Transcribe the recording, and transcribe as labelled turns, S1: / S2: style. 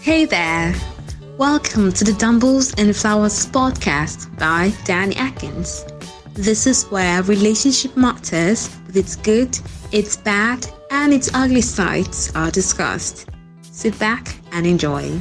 S1: Hey there! Welcome to the Dumbles and Flowers podcast by Danny Atkins. This is where relationship matters with its good, its bad, and its ugly sides are discussed. Sit back and enjoy.